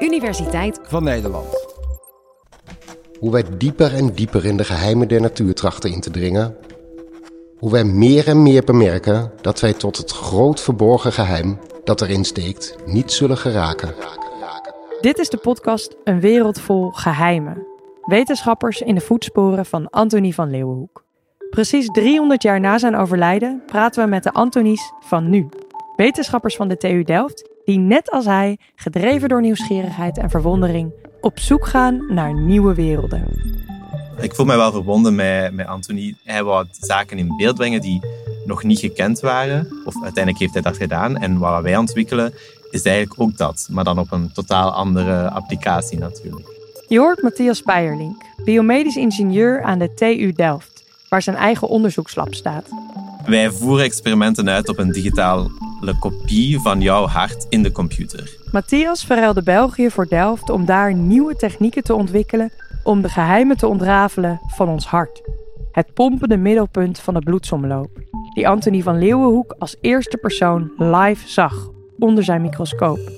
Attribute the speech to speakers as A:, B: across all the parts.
A: Universiteit
B: van Nederland.
C: Hoe wij dieper en dieper in de geheimen der natuur trachten in te dringen. Hoe wij meer en meer bemerken dat wij tot het groot verborgen geheim dat erin steekt niet zullen geraken.
D: Dit is de podcast Een wereld vol geheimen. Wetenschappers in de voetsporen van Antonie van Leeuwenhoek. Precies 300 jaar na zijn overlijden praten we met de Antonies van nu. Wetenschappers van de TU Delft die net als hij, gedreven door nieuwsgierigheid en verwondering, op zoek gaan naar nieuwe werelden.
E: Ik voel mij wel verbonden met, met Anthony. Hij wou zaken in beeld brengen die nog niet gekend waren. Of uiteindelijk heeft hij dat gedaan. En wat wij ontwikkelen is eigenlijk ook dat. Maar dan op een totaal andere applicatie natuurlijk.
D: Je hoort Matthias Beierlink, biomedisch ingenieur aan de TU Delft, waar zijn eigen onderzoekslab staat.
E: Wij voeren experimenten uit op een digitale kopie van jouw hart in de computer.
D: Matthias verruilde België voor Delft om daar nieuwe technieken te ontwikkelen om de geheimen te ontrafelen van ons hart. Het pompende middelpunt van de bloedsomloop, die Anthony van Leeuwenhoek als eerste persoon live zag onder zijn microscoop.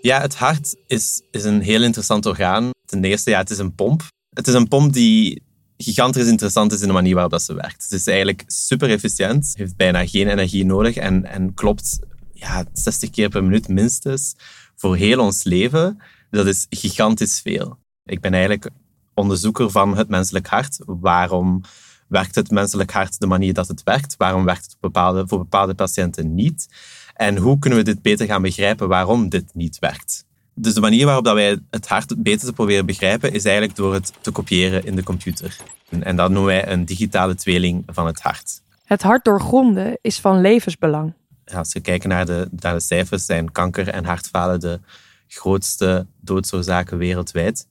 E: Ja, het hart is, is een heel interessant orgaan. Ten eerste, ja, het is een pomp. Het is een pomp die gigantisch interessant is in de manier waarop dat ze werkt. Het is eigenlijk super efficiënt, heeft bijna geen energie nodig en, en klopt ja, 60 keer per minuut minstens voor heel ons leven. Dat is gigantisch veel. Ik ben eigenlijk onderzoeker van het menselijk hart. Waarom werkt het menselijk hart de manier dat het werkt? Waarom werkt het bepaalde, voor bepaalde patiënten niet? En hoe kunnen we dit beter gaan begrijpen waarom dit niet werkt? Dus de manier waarop dat wij het hart beter te proberen begrijpen, is eigenlijk door het te kopiëren in de computer. En dat noemen wij een digitale tweeling van het hart.
D: Het hart doorgronden is van levensbelang.
E: Als we kijken naar de, naar de cijfers, zijn kanker en hartfalen de grootste doodsoorzaken wereldwijd.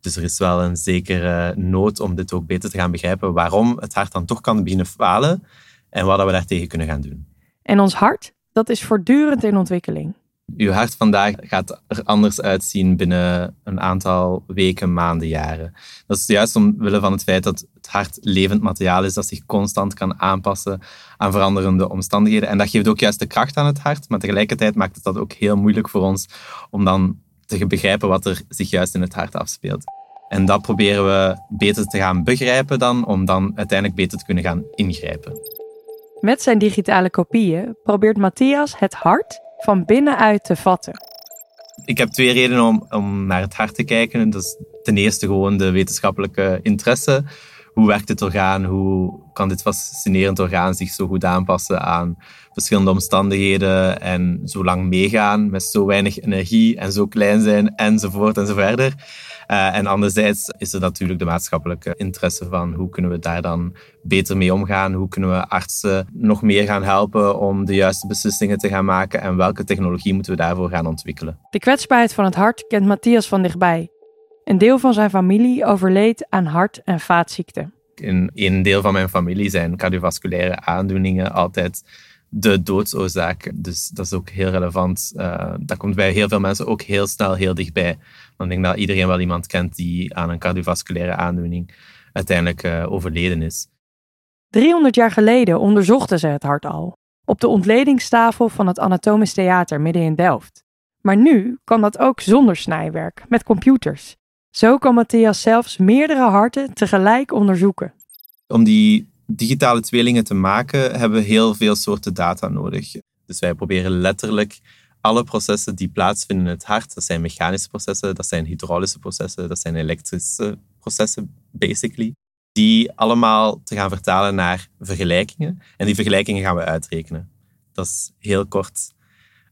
E: Dus er is wel een zekere nood om dit ook beter te gaan begrijpen, waarom het hart dan toch kan beginnen falen en wat we daartegen kunnen gaan doen.
D: En ons hart, dat is voortdurend in ontwikkeling.
E: Uw hart vandaag gaat er anders uitzien binnen een aantal weken, maanden, jaren. Dat is juist omwille van het feit dat het hart levend materiaal is dat zich constant kan aanpassen aan veranderende omstandigheden. En dat geeft ook juist de kracht aan het hart, maar tegelijkertijd maakt het dat ook heel moeilijk voor ons om dan te begrijpen wat er zich juist in het hart afspeelt. En dat proberen we beter te gaan begrijpen dan, om dan uiteindelijk beter te kunnen gaan ingrijpen.
D: Met zijn digitale kopieën probeert Matthias het hart van binnenuit te vatten.
E: Ik heb twee redenen om, om naar het hart te kijken. Dat is ten eerste gewoon de wetenschappelijke interesse. Hoe werkt het orgaan? Hoe kan dit fascinerend orgaan zich zo goed aanpassen aan verschillende omstandigheden en zo lang meegaan met zo weinig energie en zo klein zijn enzovoort enzoverder. Uh, en anderzijds is er natuurlijk de maatschappelijke interesse van hoe kunnen we daar dan beter mee omgaan? Hoe kunnen we artsen nog meer gaan helpen om de juiste beslissingen te gaan maken? En welke technologie moeten we daarvoor gaan ontwikkelen?
D: De kwetsbaarheid van het hart kent Matthias van dichtbij. Een deel van zijn familie overleed aan hart- en vaatziekten.
E: In een deel van mijn familie zijn cardiovasculaire aandoeningen altijd de doodsoorzaak. Dus dat is ook heel relevant. Uh, dat komt bij heel veel mensen ook heel snel heel dichtbij. Want ik denk dat iedereen wel iemand kent die aan een cardiovasculaire aandoening uiteindelijk uh, overleden is.
D: 300 jaar geleden onderzochten ze het hart al. Op de ontledingstafel van het Anatomisch Theater midden in Delft. Maar nu kan dat ook zonder snijwerk, met computers. Zo kan Matthias zelfs meerdere harten tegelijk onderzoeken.
E: Om die digitale tweelingen te maken, hebben we heel veel soorten data nodig. Dus wij proberen letterlijk alle processen die plaatsvinden in het hart, dat zijn mechanische processen, dat zijn hydraulische processen, dat zijn elektrische processen, basically, die allemaal te gaan vertalen naar vergelijkingen. En die vergelijkingen gaan we uitrekenen. Dat is heel kort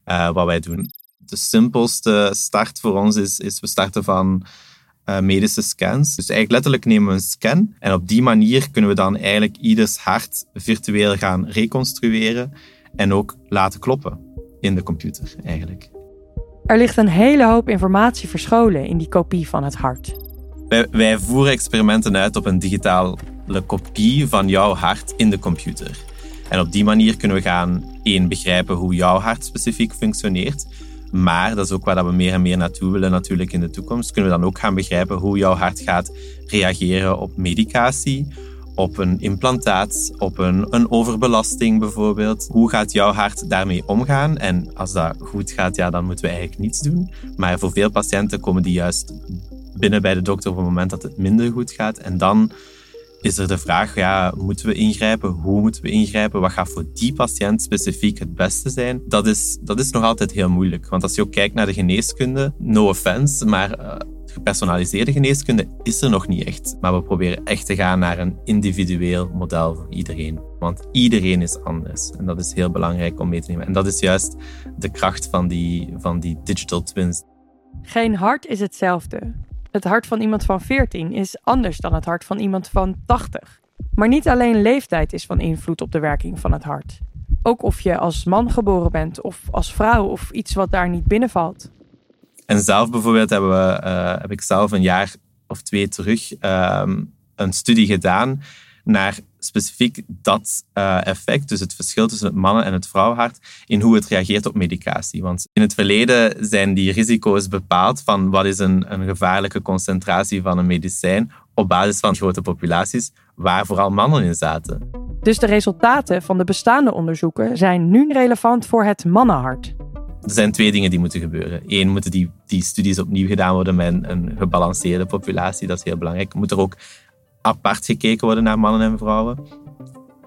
E: uh, wat wij doen. De simpelste start voor ons is, is we starten van uh, medische scans. Dus eigenlijk letterlijk nemen we een scan en op die manier kunnen we dan eigenlijk ieders hart virtueel gaan reconstrueren en ook laten kloppen in de computer eigenlijk.
D: Er ligt een hele hoop informatie verscholen in die kopie van het hart.
E: Wij, wij voeren experimenten uit op een digitale kopie van jouw hart in de computer. En op die manier kunnen we gaan één begrijpen hoe jouw hart specifiek functioneert, maar dat is ook waar we meer en meer naartoe willen natuurlijk in de toekomst. Kunnen we dan ook gaan begrijpen hoe jouw hart gaat reageren op medicatie, op een implantaat, op een, een overbelasting bijvoorbeeld. Hoe gaat jouw hart daarmee omgaan? En als dat goed gaat, ja, dan moeten we eigenlijk niets doen. Maar voor veel patiënten komen die juist binnen bij de dokter op het moment dat het minder goed gaat. En dan is er de vraag, ja, moeten we ingrijpen? Hoe moeten we ingrijpen? Wat gaat voor die patiënt specifiek het beste zijn? Dat is, dat is nog altijd heel moeilijk. Want als je ook kijkt naar de geneeskunde, no offense, maar uh, gepersonaliseerde geneeskunde is er nog niet echt. Maar we proberen echt te gaan naar een individueel model voor iedereen. Want iedereen is anders. En dat is heel belangrijk om mee te nemen. En dat is juist de kracht van die, van die digital twins.
D: Geen hart is hetzelfde. Het hart van iemand van 14 is anders dan het hart van iemand van 80. Maar niet alleen leeftijd is van invloed op de werking van het hart. Ook of je als man geboren bent of als vrouw of iets wat daar niet binnenvalt.
E: En zelf bijvoorbeeld hebben we, uh, heb ik zelf een jaar of twee terug uh, een studie gedaan naar specifiek dat uh, effect, dus het verschil tussen het mannen- en het vrouwenhart, in hoe het reageert op medicatie. Want in het verleden zijn die risico's bepaald van wat is een, een gevaarlijke concentratie van een medicijn op basis van grote populaties, waar vooral mannen in zaten.
D: Dus de resultaten van de bestaande onderzoeken zijn nu relevant voor het mannenhart.
E: Er zijn twee dingen die moeten gebeuren. Eén, moeten die, die studies opnieuw gedaan worden met een, een gebalanceerde populatie. Dat is heel belangrijk. Moet er ook apart gekeken worden naar mannen en vrouwen.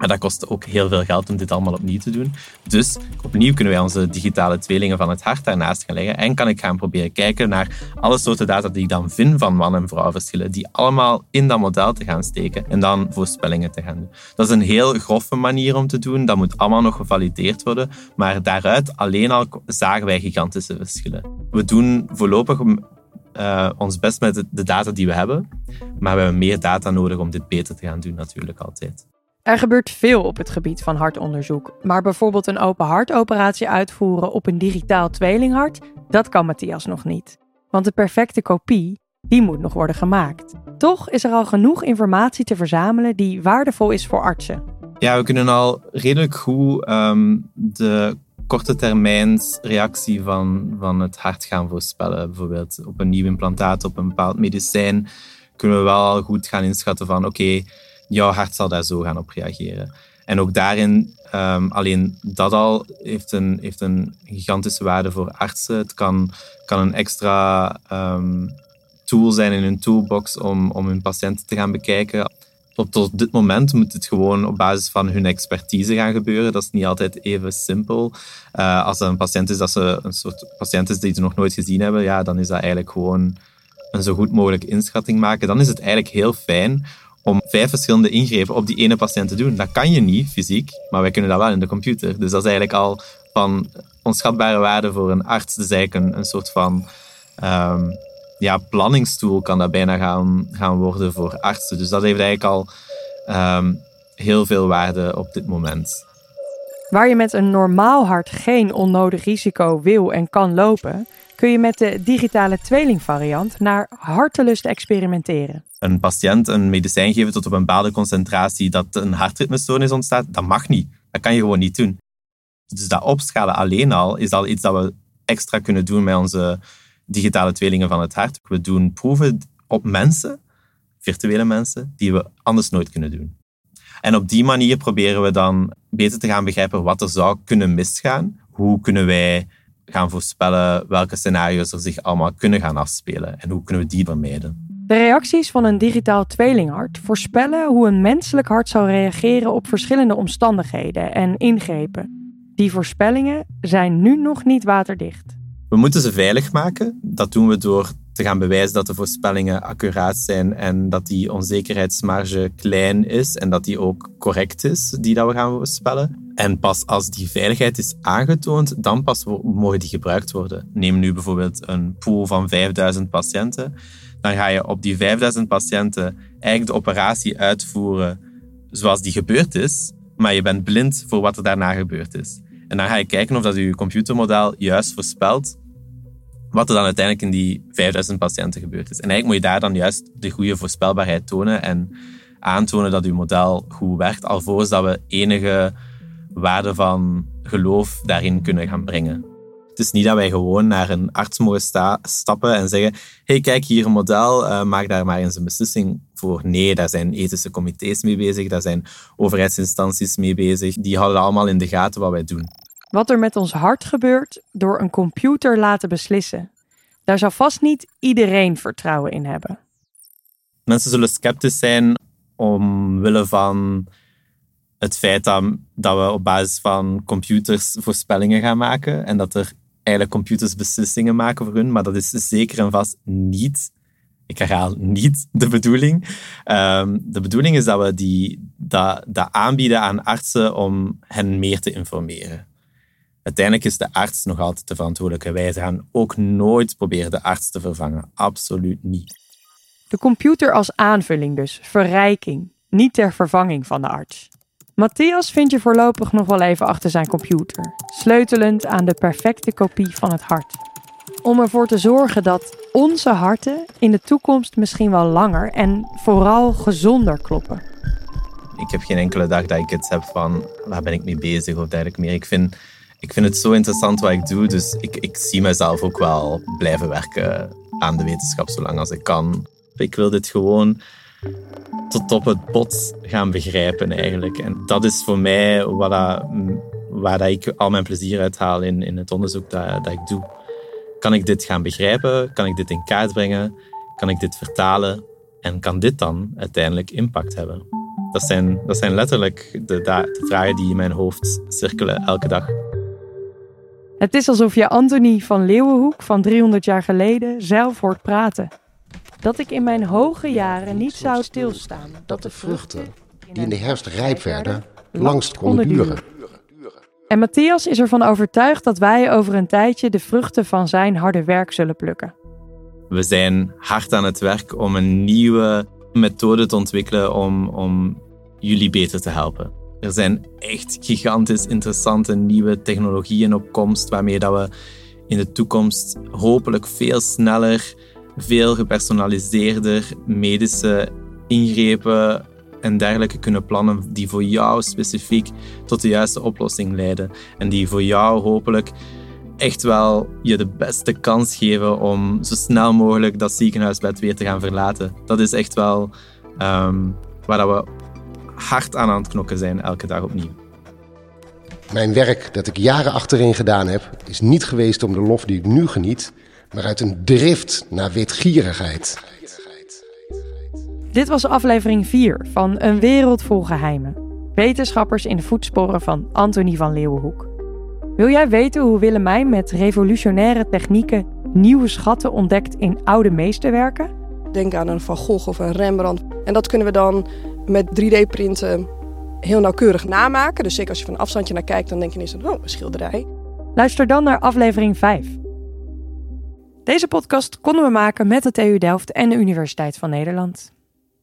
E: Maar dat kost ook heel veel geld om dit allemaal opnieuw te doen. Dus opnieuw kunnen wij onze digitale tweelingen van het hart daarnaast gaan leggen. En kan ik gaan proberen kijken naar alle soorten data die ik dan vind van man- en vrouwverschillen. Die allemaal in dat model te gaan steken en dan voorspellingen te gaan doen. Dat is een heel grove manier om te doen. Dat moet allemaal nog gevalideerd worden. Maar daaruit alleen al zagen wij gigantische verschillen. We doen voorlopig uh, ons best met de, de data die we hebben. Maar we hebben meer data nodig om dit beter te gaan doen, natuurlijk altijd.
D: Er gebeurt veel op het gebied van hartonderzoek. Maar bijvoorbeeld een open hartoperatie uitvoeren op een digitaal tweelinghart, dat kan Matthias nog niet. Want de perfecte kopie, die moet nog worden gemaakt. Toch is er al genoeg informatie te verzamelen die waardevol is voor artsen.
E: Ja, we kunnen al redelijk goed um, de korte termijns reactie van, van het hart gaan voorspellen. Bijvoorbeeld op een nieuw implantaat, op een bepaald medicijn, kunnen we wel goed gaan inschatten van oké, jouw hart zal daar zo gaan op reageren. En ook daarin, um, alleen dat al heeft een, heeft een gigantische waarde voor artsen. Het kan, kan een extra um, tool zijn in hun toolbox om, om hun patiënten te gaan bekijken tot dit moment moet het gewoon op basis van hun expertise gaan gebeuren. Dat is niet altijd even simpel. Uh, als er een patiënt is dat ze een soort patiënt is die ze nog nooit gezien hebben, ja, dan is dat eigenlijk gewoon een zo goed mogelijke inschatting maken. Dan is het eigenlijk heel fijn om vijf verschillende ingrepen op die ene patiënt te doen. Dat kan je niet fysiek, maar wij kunnen dat wel in de computer. Dus dat is eigenlijk al van onschatbare waarde voor een arts. Dus eigenlijk een, een soort van um, ja, planningstoel kan dat bijna gaan, gaan worden voor artsen. Dus dat heeft eigenlijk al um, heel veel waarde op dit moment.
D: Waar je met een normaal hart geen onnodig risico wil en kan lopen, kun je met de digitale tweelingvariant naar hartelust experimenteren.
E: Een patiënt een medicijn geven tot op een bepaalde concentratie dat een hartritmestoornis ontstaat, dat mag niet. Dat kan je gewoon niet doen. Dus dat opschalen alleen al is al iets dat we extra kunnen doen met onze digitale tweelingen van het hart. We doen proeven op mensen, virtuele mensen, die we anders nooit kunnen doen. En op die manier proberen we dan beter te gaan begrijpen wat er zou kunnen misgaan. Hoe kunnen wij gaan voorspellen welke scenario's er zich allemaal kunnen gaan afspelen en hoe kunnen we die vermijden.
D: De reacties van een digitaal tweelinghart voorspellen hoe een menselijk hart zou reageren op verschillende omstandigheden en ingrepen. Die voorspellingen zijn nu nog niet waterdicht.
E: We moeten ze veilig maken. Dat doen we door te gaan bewijzen dat de voorspellingen accuraat zijn en dat die onzekerheidsmarge klein is en dat die ook correct is, die dat we gaan voorspellen. En pas als die veiligheid is aangetoond, dan pas mogen die gebruikt worden. Neem nu bijvoorbeeld een pool van 5000 patiënten. Dan ga je op die 5000 patiënten eigenlijk de operatie uitvoeren zoals die gebeurd is, maar je bent blind voor wat er daarna gebeurd is. En dan ga je kijken of dat je computermodel juist voorspelt wat er dan uiteindelijk in die 5000 patiënten gebeurd is. En eigenlijk moet je daar dan juist de goede voorspelbaarheid tonen en aantonen dat je model goed werkt, alvorens dat we enige waarde van geloof daarin kunnen gaan brengen. Het is niet dat wij gewoon naar een arts mogen stappen en zeggen: hey, kijk hier een model, uh, maak daar maar eens een beslissing voor. Nee, daar zijn ethische comité's mee bezig, daar zijn overheidsinstanties mee bezig. Die houden allemaal in de gaten wat wij doen.
D: Wat er met ons hart gebeurt door een computer laten beslissen. Daar zal vast niet iedereen vertrouwen in hebben.
E: Mensen zullen sceptisch zijn omwille van het feit dat, we op basis van computers voorspellingen gaan maken en dat er eigenlijk computers beslissingen maken voor hun, maar dat is zeker en vast niet, ik herhaal, niet de bedoeling. Um, de bedoeling is dat we die, dat aanbieden aan artsen om hen meer te informeren. Uiteindelijk is de arts nog altijd de verantwoordelijke. Wij gaan ook nooit proberen de arts te vervangen. Absoluut niet.
D: De computer als aanvulling dus, verrijking, niet ter vervanging van de arts. Matthias vind je voorlopig nog wel even achter zijn computer, sleutelend aan de perfecte kopie van het hart. Om ervoor te zorgen dat onze harten in de toekomst misschien wel langer en vooral gezonder kloppen.
E: Ik heb geen enkele dag dat ik het heb van waar ben ik mee bezig of dergelijke meer. Ik vind, ik vind het zo interessant wat ik doe, dus ik, ik zie mezelf ook wel blijven werken aan de wetenschap zolang als ik kan. Ik wil dit gewoon tot op het bot gaan begrijpen eigenlijk. En dat is voor mij wat waar dat ik al mijn plezier uit haal in, in het onderzoek dat, dat ik doe. Kan ik dit gaan begrijpen? Kan ik dit in kaart brengen? Kan ik dit vertalen? En kan dit dan uiteindelijk impact hebben? Dat zijn, dat zijn letterlijk de, de vragen die in mijn hoofd cirkelen elke dag.
D: Het is alsof je Anthony van Leeuwenhoek van 300 jaar geleden zelf hoort praten dat ik in mijn hoge jaren niet zou stilstaan.
C: Dat de vruchten, die in de herfst rijp werden, langst konden duren.
D: En Matthias is ervan overtuigd dat wij over een tijdje de vruchten van zijn harde werk zullen plukken.
E: We zijn hard aan het werk om een nieuwe methode te ontwikkelen om, om jullie beter te helpen. Er zijn echt gigantisch interessante nieuwe technologieën op komst waarmee dat we in de toekomst hopelijk veel sneller veel gepersonaliseerder medische ingrepen en dergelijke kunnen plannen die voor jou specifiek tot de juiste oplossing leiden. En die voor jou hopelijk echt wel je de beste kans geven om zo snel mogelijk dat ziekenhuisbed weer te gaan verlaten. Dat is echt wel um, waar dat we hard aan aan het knokken zijn elke dag opnieuw.
C: Mijn werk dat ik jaren achterin gedaan heb, is niet geweest om de lof die ik nu geniet, maar uit een drift naar witgierigheid.
D: Dit was aflevering 4 van Een wereld vol geheimen. Wetenschappers in de voetsporen van Antonie van Leeuwenhoek. Wil jij weten hoe Willemijn met revolutionaire technieken nieuwe schatten ontdekt in oude meesterwerken?
A: Denk aan een Van Gogh of een Rembrandt. En dat kunnen we dan met 3D-printen heel nauwkeurig namaken. Dus zeker als je van een afstandje naar kijkt, dan denk je ineens: oh, een schilderij.
D: Luister dan naar aflevering 5. Deze podcast konden we maken met de TU Delft en de Universiteit van Nederland.